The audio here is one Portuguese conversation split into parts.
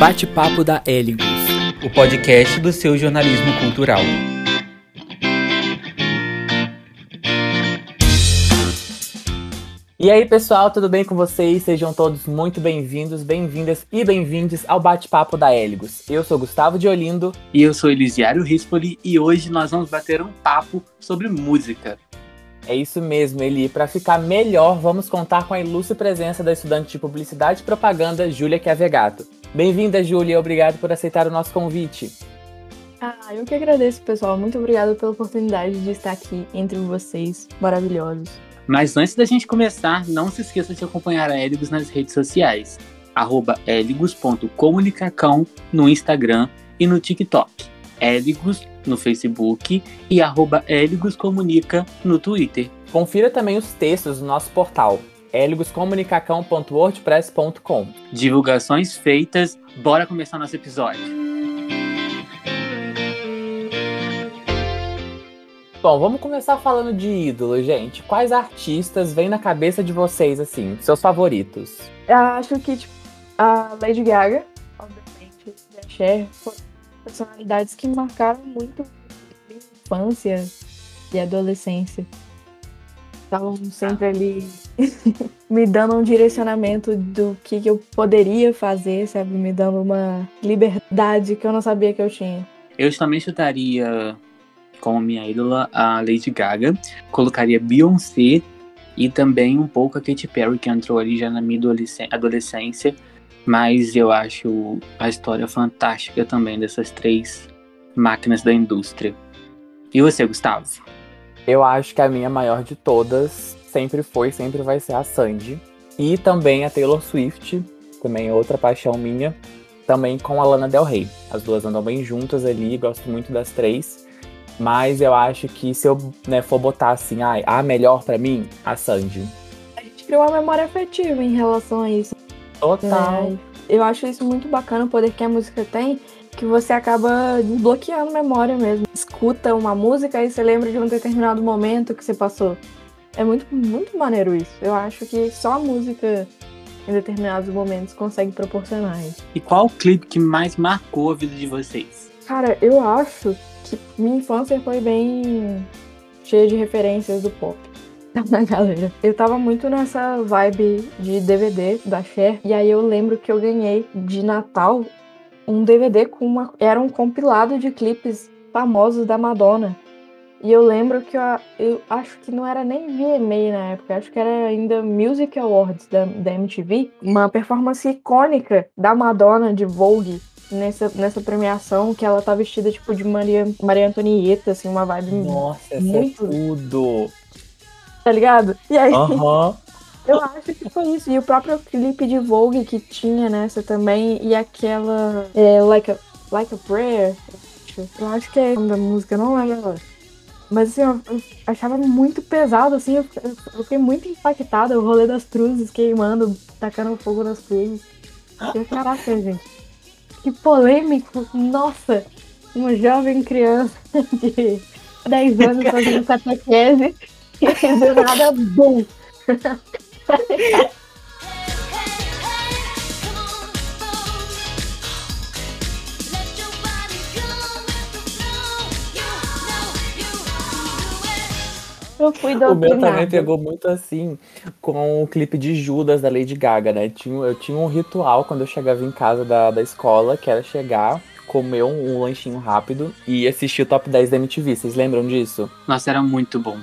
Bate-papo da Héligos, o podcast do seu jornalismo cultural. E aí, pessoal, tudo bem com vocês? Sejam todos muito bem-vindos, bem-vindas e bem-vindos ao Bate-Papo da Héligos. Eu sou Gustavo de Olindo. E eu sou Elisiário Rispoli e hoje nós vamos bater um papo sobre música. É isso mesmo, Eli. Para ficar melhor, vamos contar com a ilustre presença da estudante de Publicidade e Propaganda, Júlia Chiavegato. Bem-vinda, Júlia, obrigado por aceitar o nosso convite. Ah, eu que agradeço, pessoal. Muito obrigada pela oportunidade de estar aqui entre vocês maravilhosos. Mas antes da gente começar, não se esqueça de acompanhar a Eligos nas redes sociais, arroba eligos.comunicacão no Instagram e no TikTok. Eligos no Facebook e arroba Comunica no Twitter. Confira também os textos no nosso portal eligoscomunicacão.wordpress.com. Divulgações feitas, bora começar nosso episódio. Bom, vamos começar falando de ídolo, gente. Quais artistas vêm na cabeça de vocês, assim, seus favoritos? Eu acho que, tipo, a Lady Gaga, obviamente, a Cher foram personalidades que marcaram muito a infância e adolescência. Estavam sempre ali me dando um direcionamento do que, que eu poderia fazer, sabe? Me dando uma liberdade que eu não sabia que eu tinha. Eu também chutaria como minha ídola a Lady Gaga, colocaria Beyoncé e também um pouco a Katy Perry, que entrou ali já na minha adolescência, mas eu acho a história fantástica também dessas três máquinas da indústria. E você, Gustavo? Eu acho que a minha maior de todas sempre foi, sempre vai ser a Sandy. E também a Taylor Swift, também outra paixão minha, também com a Lana Del Rey. As duas andam bem juntas ali, gosto muito das três. Mas eu acho que se eu né, for botar assim, ah, a melhor para mim, a Sandy. A gente criou uma memória afetiva em relação a isso. Total. É, eu acho isso muito bacana, o poder que a música tem, que você acaba desbloqueando memória mesmo. Escuta uma música e você lembra de um determinado momento que você passou. É muito, muito maneiro isso. Eu acho que só a música em determinados momentos consegue proporcionar isso. E qual o clipe que mais marcou a vida de vocês? Cara, eu acho que minha infância foi bem cheia de referências do pop da galera. Eu tava muito nessa vibe de DVD da Cher, e aí eu lembro que eu ganhei de Natal um DVD com uma. Era um compilado de clipes famosos da Madonna. E eu lembro que eu, eu acho que não era nem VMA na época, acho que era ainda Music Awards da, da MTV. Uma performance icônica da Madonna de Vogue nessa, nessa premiação, que ela tá vestida tipo de Maria, Maria Antonieta, assim, uma vibe Nossa, muito... é tudo! Tá ligado? E aí. Uhum. Eu acho que foi isso. E o próprio clipe de Vogue que tinha nessa também. E aquela. É, like, a, like a Prayer. Eu acho que é o nome da música, não lembro agora. Mas assim, eu, eu, achava muito pesado, assim, eu, eu, fiquei muito impactada, o rolê das cruzes queimando, tacando fogo nas cruzes. Eu, caraca, gente. Que polêmico! Nossa! Uma jovem criança de 10 anos fazendo catequese e do nada, bom! Eu fui O meu também pegou muito assim com o clipe de Judas da Lady Gaga, né? Tinha, eu tinha um ritual quando eu chegava em casa da, da escola, que era chegar, comer um, um lanchinho rápido e assistir o top 10 da MTV. Vocês lembram disso? Nossa, era muito bom.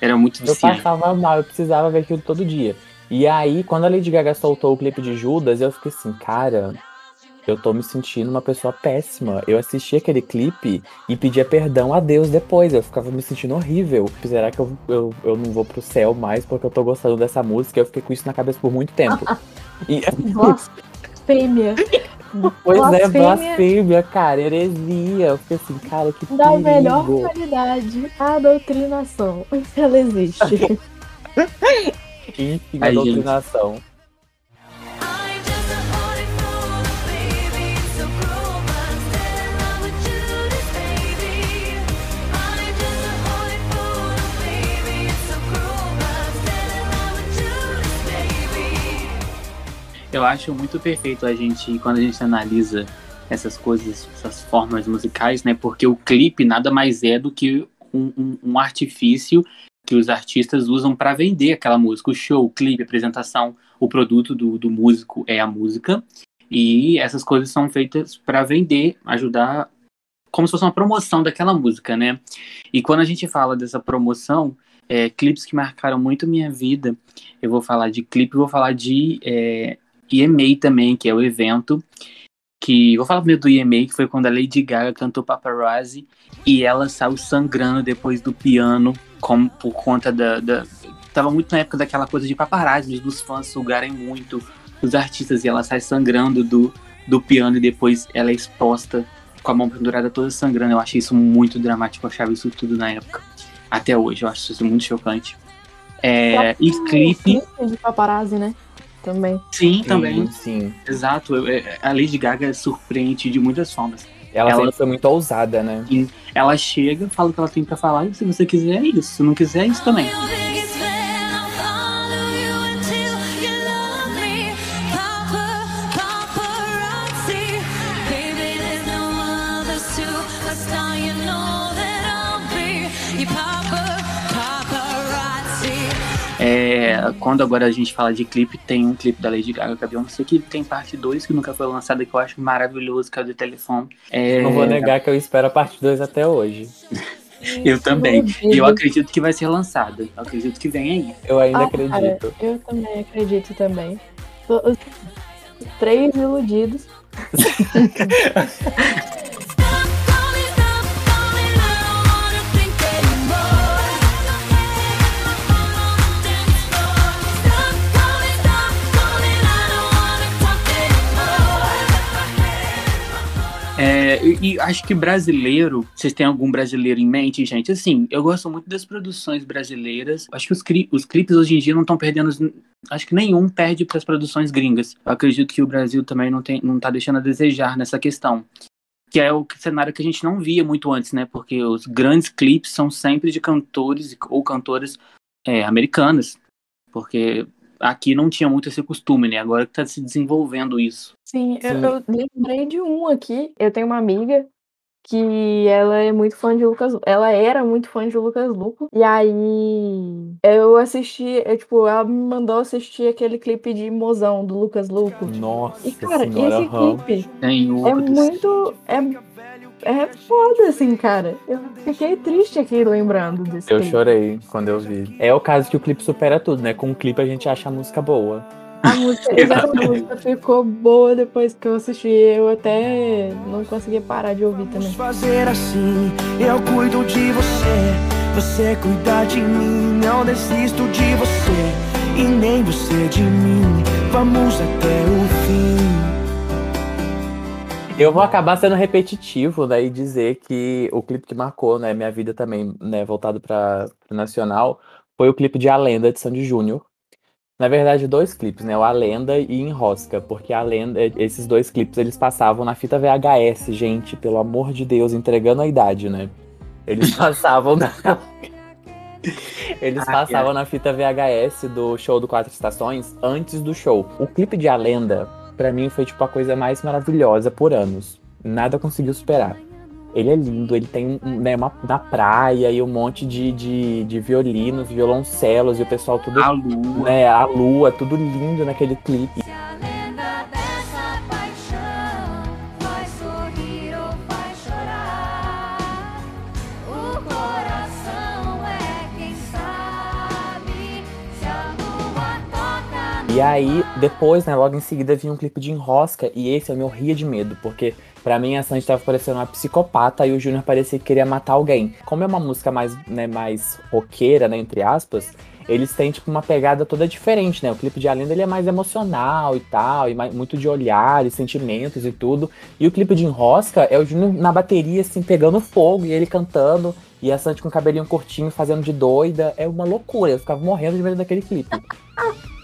Era muito viciante. Eu passava mal, eu precisava ver aquilo todo dia. E aí, quando a Lady Gaga soltou o clipe de Judas, eu fiquei assim, cara, eu tô me sentindo uma pessoa péssima. Eu assisti aquele clipe e pedia perdão a Deus depois. Eu ficava me sentindo horrível. Será que eu, eu, eu não vou pro céu mais porque eu tô gostando dessa música? Eu fiquei com isso na cabeça por muito tempo. e... Blasfêmia. Pois blasfêmia. é, blasfêmia, cara, heresia. Eu fiquei assim, cara, que Da perigo. melhor qualidade, a doutrinação. Ela existe. Enfim, a doutrinação. Gente. Eu acho muito perfeito a gente, quando a gente analisa essas coisas, essas formas musicais, né? Porque o clipe nada mais é do que um, um, um artifício que os artistas usam para vender aquela música. O show, o clipe, a apresentação, o produto do, do músico é a música. E essas coisas são feitas para vender, ajudar, como se fosse uma promoção daquela música, né? E quando a gente fala dessa promoção, é, clipes que marcaram muito minha vida, eu vou falar de clipe, vou falar de é, EMA também, que é o evento que vou falar primeiro do EMA, que foi quando a Lady Gaga cantou Paparazzi e ela saiu sangrando depois do piano, como por conta da, da tava muito na época daquela coisa de paparazzi, dos fãs sugarem muito os artistas e ela sai sangrando do, do piano e depois ela é exposta com a mão pendurada toda sangrando. Eu achei isso muito dramático, eu achava isso tudo na época. Até hoje, eu acho isso muito chocante. É, e clipe. de paparazzi, né? Também. Sim, também. Sim. Exato. A Lady Gaga surpreende de muitas formas. Ela, ela sempre foi muito ousada, né? Sim. Ela chega, fala o que ela tem para falar, e se você quiser é isso. Se não quiser, é isso também. É, quando agora a gente fala de clipe, tem um clipe da Lady Gaga com a Beyoncé que tem parte 2 que nunca foi lançada que eu acho maravilhoso, que é o de telefone. É... Não vou negar que eu espero a parte 2 até hoje. eu também. E eu acredito que vai ser lançada. Eu acredito que vem aí. Eu ainda ah, acredito. Cara, eu também acredito também. Os três iludidos. e, acho que brasileiro, vocês têm algum brasileiro em mente, gente? Assim, eu gosto muito das produções brasileiras. Acho que os, cri os clipes hoje em dia não estão perdendo. Acho que nenhum perde para as produções gringas. Eu acredito que o Brasil também não, tem, não tá deixando a desejar nessa questão. Que é o cenário que a gente não via muito antes, né? Porque os grandes clipes são sempre de cantores ou cantoras é, americanas. Porque aqui não tinha muito esse costume, né? Agora que tá se desenvolvendo isso. Sim, Sim. Eu, eu, lembrei de um aqui. Eu tenho uma amiga que ela é muito fã de Lucas, ela era muito fã de Lucas Luco. E aí eu assisti, eu, tipo, ela me mandou assistir aquele clipe de Mozão do Lucas Luco. Nossa, e cara, senhora, esse clipe é muito é é foda, assim, cara. Eu fiquei triste aqui lembrando desse Eu clipe. chorei quando eu vi. É o caso que o clipe supera tudo, né? Com o clipe a gente acha a música boa. A música, a música ficou boa depois que eu assisti. Eu até não conseguia parar de ouvir também. fazer assim, eu cuido de você. Você cuida de mim, não desisto de você. E nem você de mim. Vamos até o fim. Eu vou acabar sendo repetitivo, né, e dizer que o clipe que marcou, né, minha vida também, né, voltado para o nacional, foi o clipe de A Lenda de Sandy Júnior. Na verdade, dois clipes, né, o A Lenda e Enrosca, porque a Lenda, esses dois clipes eles passavam na fita VHS, gente, pelo amor de Deus, entregando a idade, né? Eles passavam na Eles passavam na fita VHS do show do Quatro Estações antes do show. O clipe de A Lenda para mim foi tipo a coisa mais maravilhosa por anos. Nada conseguiu superar. Ele é lindo, ele tem né, uma na praia e um monte de, de, de violinos, violoncelos e o pessoal tudo. A lua. Né, a lua, tudo lindo naquele clipe. E aí, depois, né, logo em seguida, vinha um clipe de enrosca, e esse eu me morria de medo, porque para mim a Sandy tava parecendo uma psicopata e o Júnior parecia que queria matar alguém. Como é uma música mais, né, mais roqueira, né, entre aspas, eles têm, tipo, uma pegada toda diferente, né? O clipe de Alenda, ele é mais emocional e tal, e mais, muito de olhares, sentimentos e tudo. E o clipe de Enrosca é o Júnior na bateria, assim, pegando fogo, e ele cantando, e a Sandy com o cabelinho curtinho, fazendo de doida. É uma loucura, eu ficava morrendo de medo daquele clipe.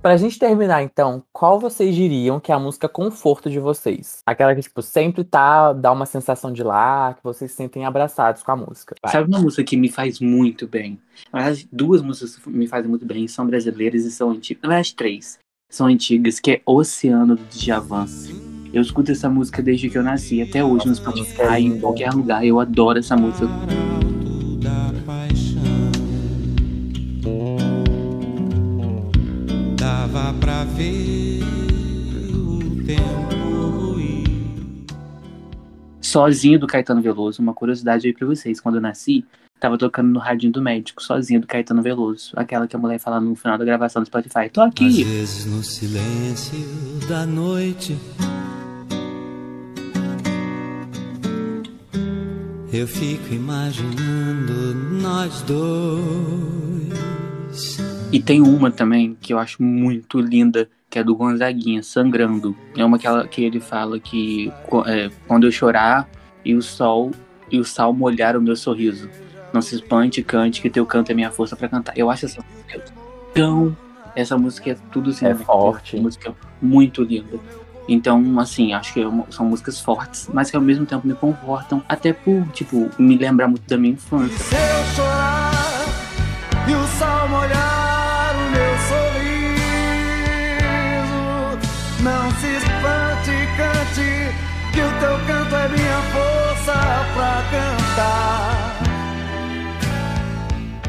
Pra gente terminar, então, qual vocês diriam que é a música conforto de vocês? Aquela que, tipo, sempre tá, dá uma sensação de lá, que vocês se sentem abraçados com a música. Vai. Sabe uma música que me faz muito bem? Na verdade, duas músicas que me fazem muito bem, são brasileiras e são antigas. Na verdade, três. São antigas, que é Oceano do Djavan. Eu escuto essa música desde que eu nasci, até hoje no Nossa, a música é Spotify, em qualquer lugar. Eu adoro essa música. Ver o tempo. Sozinho do Caetano Veloso, uma curiosidade aí pra vocês. Quando eu nasci, tava tocando no radinho do médico, sozinho do Caetano Veloso. Aquela que a mulher fala no final da gravação do Spotify. Tô Às aqui! vezes no silêncio da noite Eu fico imaginando nós dois E tem uma também que eu acho muito linda, que é do Gonzaguinha, Sangrando. É uma que, ela- que ele fala que é, quando eu chorar e o sol e o sal molhar o meu sorriso. Não se espante, cante, que teu canto é minha força pra cantar. Eu acho essa música tão. Essa música é tudo assim. É né? forte. Uma música muito linda. Então, assim, acho que é uma- são músicas fortes, mas que ao mesmo tempo me confortam, até por, tipo, me lembrar muito da minha infância. Se eu chorar e o sol molhar cante, que o teu canto é minha força pra cantar.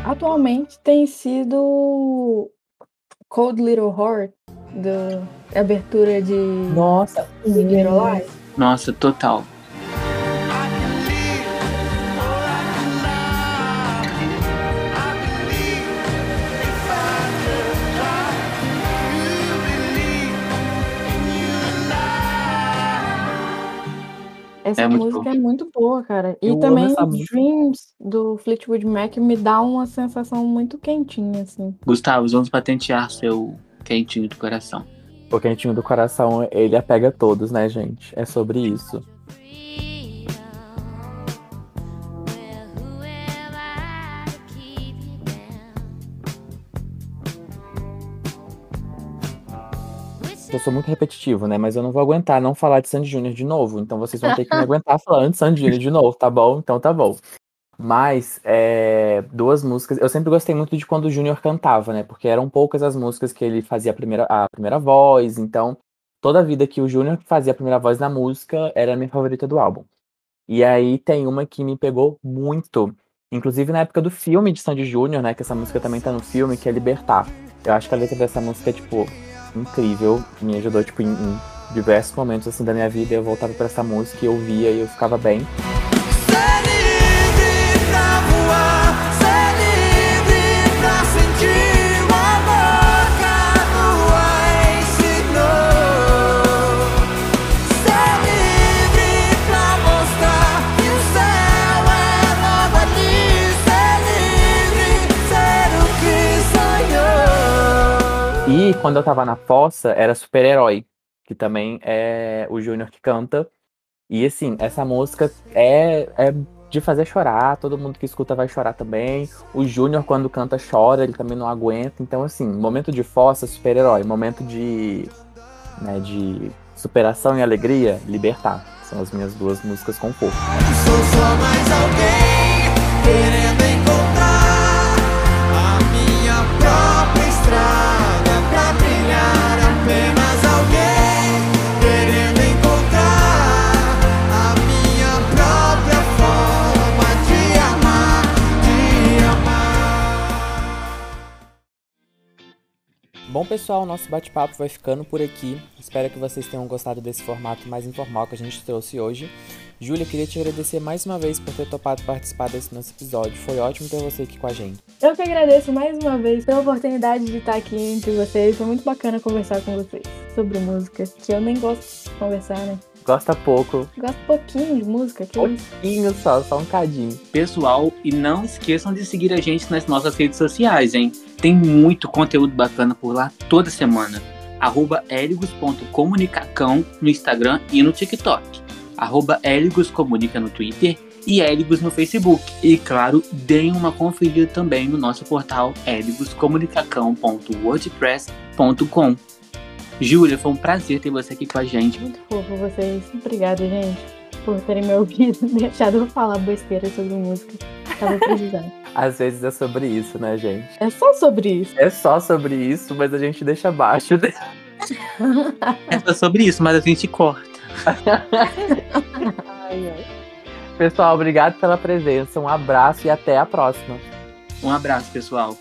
Atualmente tem sido Cold Little Heart, da abertura de Nossa, Zero Life. Nossa, total. Essa É muito música boa. é muito boa, cara. E Eu também. Dreams do Fleetwood Mac me dá uma sensação muito quentinha, assim. Gustavo, vamos patentear seu quentinho do coração. o quentinho do coração, ele apega todos, né, gente? É sobre isso. Eu sou muito repetitivo, né? Mas eu não vou aguentar não falar de Sandy Júnior de novo. Então vocês vão ter que me aguentar falando de Sandy Júnior de novo, tá bom? Então tá bom. Mas é, duas músicas. Eu sempre gostei muito de quando o Júnior cantava, né? Porque eram poucas as músicas que ele fazia a primeira, a primeira voz. Então, toda a vida que o Júnior fazia a primeira voz na música era a minha favorita do álbum. E aí tem uma que me pegou muito. Inclusive na época do filme de Sandy Júnior, né? Que essa música também tá no filme, que é Libertar. Eu acho que a letra dessa música é, tipo, incrível. Me ajudou, tipo, em, em diversos momentos, assim, da minha vida. Eu voltava pra essa música e ouvia e eu ficava bem. Quando eu tava na fossa, era Super-Herói, que também é o Júnior que canta. E assim, essa música é, é de fazer chorar, todo mundo que escuta vai chorar também. O Júnior, quando canta, chora, ele também não aguenta. Então, assim, momento de fossa, super-herói. Momento de, né, de superação e alegria, libertar. São as minhas duas músicas conforto. Sou só mais alguém Bom, pessoal, nosso bate-papo vai ficando por aqui. Espero que vocês tenham gostado desse formato mais informal que a gente trouxe hoje. Júlia, queria te agradecer mais uma vez por ter topado participar desse nosso episódio. Foi ótimo ter você aqui com a gente. Eu que agradeço mais uma vez pela oportunidade de estar aqui entre vocês. Foi muito bacana conversar com vocês sobre música, que eu nem gosto de conversar, né? Gosta pouco, Gosto pouquinho de música, que isso. pouquinho só, só um cadinho. Pessoal, e não esqueçam de seguir a gente nas nossas redes sociais, hein? Tem muito conteúdo bacana por lá toda semana. Arroba erigos.comunicacão no Instagram e no TikTok. Arroba erigoscomunica no Twitter e Erigos no Facebook. E claro, deem uma conferida também no nosso portal erigoscomunicacão.wordpress.com gmail.com. Júlia, foi um prazer ter você aqui com a gente. Muito fofo vocês. Obrigada, gente, por terem me ouvido e deixado eu falar besteira sobre música. Tava precisando. Às vezes é sobre isso, né, gente? É só sobre isso. É só sobre isso, mas a gente deixa abaixo. É só sobre isso, mas a gente corta. Pessoal, obrigado pela presença. Um abraço e até a próxima. Um abraço, pessoal.